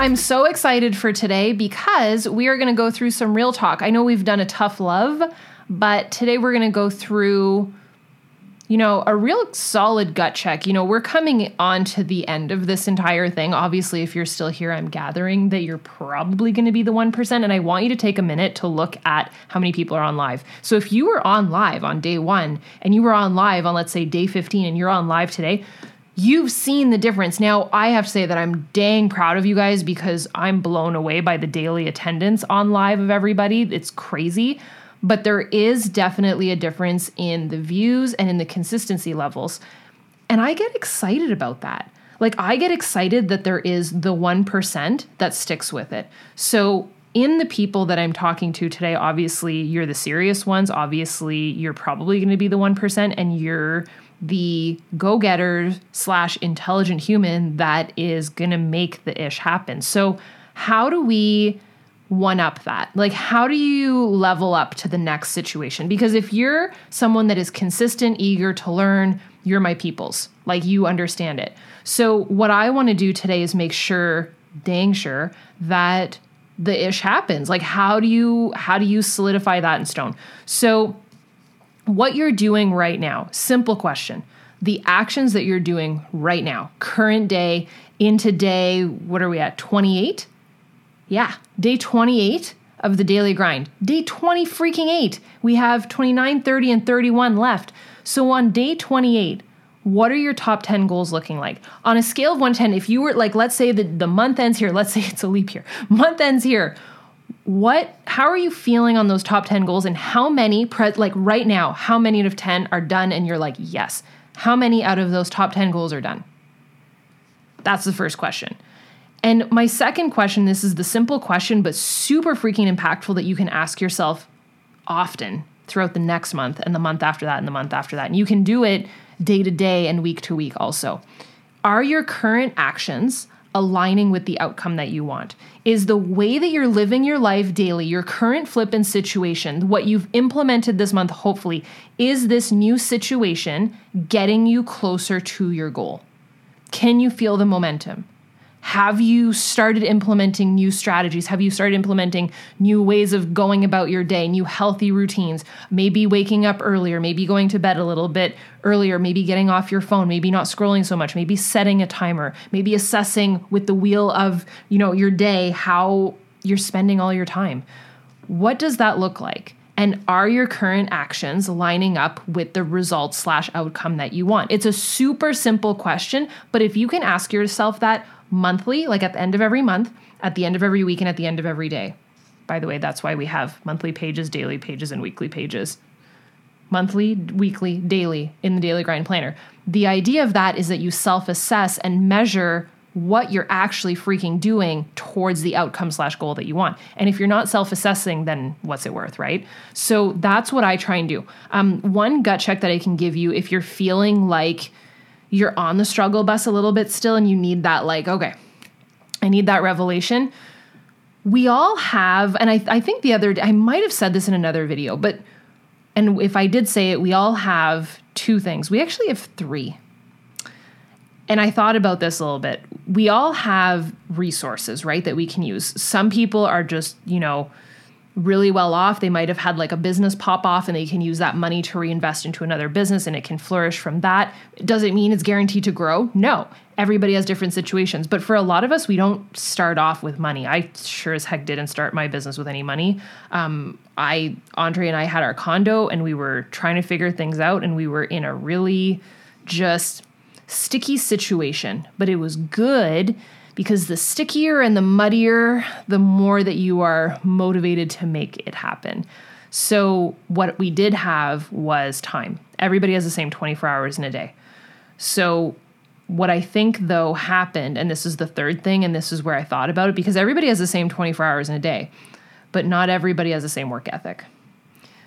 I'm so excited for today because we are going to go through some real talk. I know we've done a tough love, but today we're going to go through you know, a real solid gut check. You know, we're coming on to the end of this entire thing. Obviously, if you're still here, I'm gathering that you're probably going to be the 1%. And I want you to take a minute to look at how many people are on live. So if you were on live on day one and you were on live on, let's say, day 15 and you're on live today, you've seen the difference. Now, I have to say that I'm dang proud of you guys because I'm blown away by the daily attendance on live of everybody. It's crazy but there is definitely a difference in the views and in the consistency levels. And I get excited about that. Like, I get excited that there is the 1% that sticks with it. So, in the people that I'm talking to today, obviously you're the serious ones. Obviously, you're probably going to be the 1%, and you're the go getter slash intelligent human that is going to make the ish happen. So, how do we one up that? Like, how do you level up to the next situation? Because if you're someone that is consistent, eager to learn, you're my people's. Like, you understand it. So, what I want to do today is make sure, dang sure, that the ish happens. Like, how do you how do you solidify that in stone? So, what you're doing right now, simple question. The actions that you're doing right now, current day, into day, what are we at? 28? Yeah, day 28 of the daily grind. Day 20 freaking 8. We have 29, 30, and 31 left. So on day 28, what are your top 10 goals looking like? On a scale of 1 10, if you were like, let's say the, the month ends here, let's say it's a leap year, month ends here. What, how are you feeling on those top 10 goals and how many, pre- like right now, how many out of 10 are done and you're like, yes? How many out of those top 10 goals are done? That's the first question. And my second question this is the simple question, but super freaking impactful that you can ask yourself often throughout the next month and the month after that and the month after that. And you can do it day to day and week to week also. Are your current actions aligning with the outcome that you want? Is the way that you're living your life daily, your current flippant situation, what you've implemented this month, hopefully, is this new situation getting you closer to your goal? Can you feel the momentum? Have you started implementing new strategies? Have you started implementing new ways of going about your day, new healthy routines? Maybe waking up earlier, maybe going to bed a little bit earlier, maybe getting off your phone, maybe not scrolling so much, maybe setting a timer, maybe assessing with the wheel of, you know, your day how you're spending all your time. What does that look like? And are your current actions lining up with the result slash outcome that you want? It's a super simple question, but if you can ask yourself that monthly, like at the end of every month, at the end of every week, and at the end of every day. By the way, that's why we have monthly pages, daily pages, and weekly pages. Monthly, weekly, daily in the daily grind planner. The idea of that is that you self assess and measure what you're actually freaking doing towards the outcome slash goal that you want. And if you're not self assessing, then what's it worth, right? So that's what I try and do. Um, one gut check that I can give you if you're feeling like you're on the struggle bus a little bit still and you need that, like, okay, I need that revelation. We all have, and I, I think the other day, I might have said this in another video, but, and if I did say it, we all have two things. We actually have three. And I thought about this a little bit. We all have resources, right, that we can use. Some people are just, you know, really well off. They might have had like a business pop off and they can use that money to reinvest into another business and it can flourish from that. Does it mean it's guaranteed to grow? No. Everybody has different situations. But for a lot of us, we don't start off with money. I sure as heck didn't start my business with any money. Um, I, Andre and I had our condo and we were trying to figure things out and we were in a really just sticky situation, but it was good because the stickier and the muddier, the more that you are motivated to make it happen. So, what we did have was time. Everybody has the same 24 hours in a day. So, what I think though happened, and this is the third thing, and this is where I thought about it, because everybody has the same 24 hours in a day, but not everybody has the same work ethic.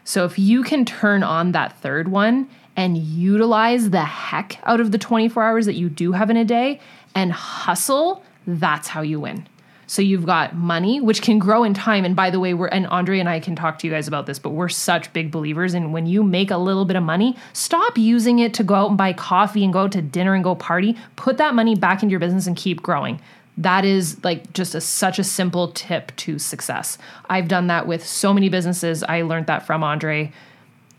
So, if you can turn on that third one and utilize the heck out of the 24 hours that you do have in a day and hustle that's how you win. So you've got money, which can grow in time. And by the way, we're and Andre and I can talk to you guys about this, but we're such big believers in when you make a little bit of money, stop using it to go out and buy coffee and go to dinner and go party. Put that money back into your business and keep growing. That is like just a, such a simple tip to success. I've done that with so many businesses. I learned that from Andre.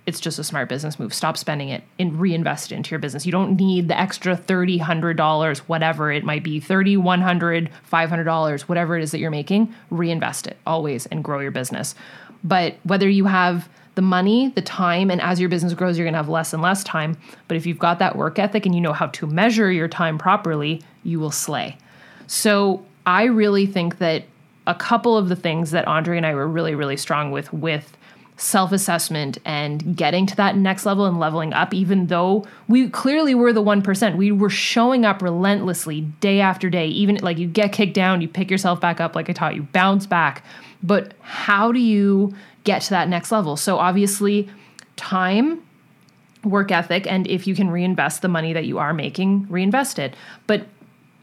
It's just a smart business move. Stop spending it and reinvest it into your business. You don't need the extra $30, $100, whatever it might be $30, $100, $500, whatever it is that you're making. Reinvest it always and grow your business. But whether you have the money, the time, and as your business grows, you're gonna have less and less time. But if you've got that work ethic and you know how to measure your time properly, you will slay. So I really think that a couple of the things that Andre and I were really, really strong with with self assessment and getting to that next level and leveling up, even though we clearly were the 1%. We were showing up relentlessly day after day. Even like you get kicked down, you pick yourself back up, like I taught you, bounce back. But how do you get to that next level? So, obviously, time, work ethic, and if you can reinvest the money that you are making, reinvest it. But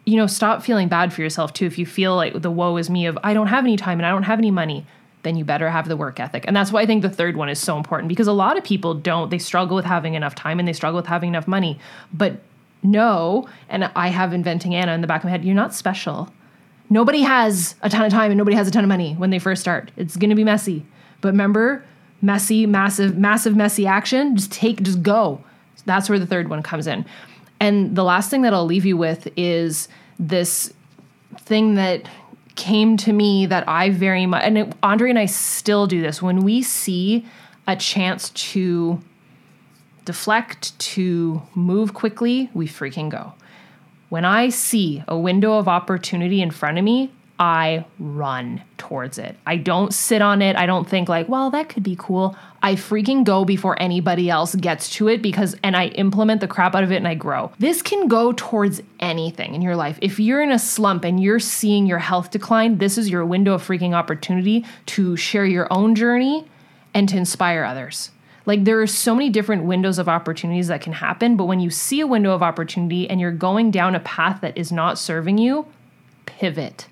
you know, stop feeling bad for yourself too. If you feel like the woe is me of I don't have any time and I don't have any money, then you better have the work ethic. And that's why I think the third one is so important because a lot of people don't. They struggle with having enough time and they struggle with having enough money. But no, and I have inventing Anna in the back of my head, you're not special. Nobody has a ton of time and nobody has a ton of money when they first start. It's going to be messy. But remember, messy, massive, massive, messy action, just take, just go. That's where the third one comes in. And the last thing that I'll leave you with is this thing that came to me that I very much, and it, Andre and I still do this when we see a chance to deflect, to move quickly, we freaking go. When I see a window of opportunity in front of me, I run towards it. I don't sit on it. I don't think, like, well, that could be cool. I freaking go before anybody else gets to it because, and I implement the crap out of it and I grow. This can go towards anything in your life. If you're in a slump and you're seeing your health decline, this is your window of freaking opportunity to share your own journey and to inspire others. Like there are so many different windows of opportunities that can happen, but when you see a window of opportunity and you're going down a path that is not serving you, pivot.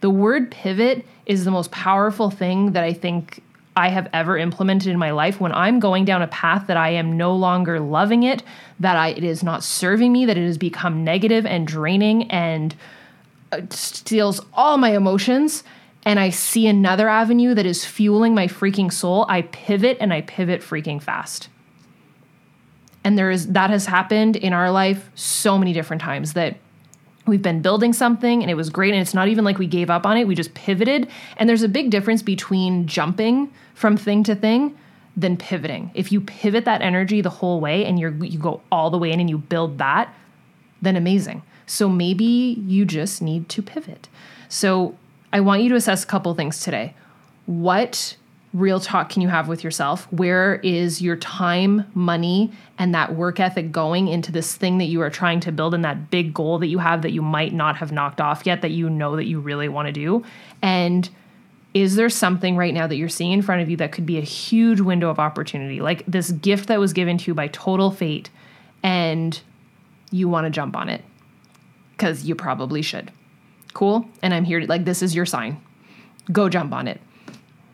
The word pivot is the most powerful thing that I think I have ever implemented in my life when I'm going down a path that I am no longer loving it, that I, it is not serving me, that it has become negative and draining and uh, steals all my emotions, and I see another avenue that is fueling my freaking soul, I pivot and I pivot freaking fast. And there is that has happened in our life so many different times that we've been building something and it was great and it's not even like we gave up on it we just pivoted. And there's a big difference between jumping from thing to thing than pivoting. If you pivot that energy the whole way and you're you go all the way in and you build that then amazing. So maybe you just need to pivot. So i want you to assess a couple things today. What real talk can you have with yourself? Where is your time, money, and that work ethic going into this thing that you are trying to build and that big goal that you have that you might not have knocked off yet that you know that you really want to do? And is there something right now that you're seeing in front of you that could be a huge window of opportunity, like this gift that was given to you by total fate, and you want to jump on it? Because you probably should. Cool? And I'm here to, like, this is your sign. Go jump on it.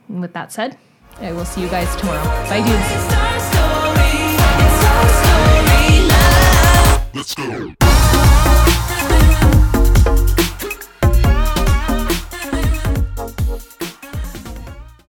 And with that said, I will see you guys tomorrow. Bye, dudes. Let's go.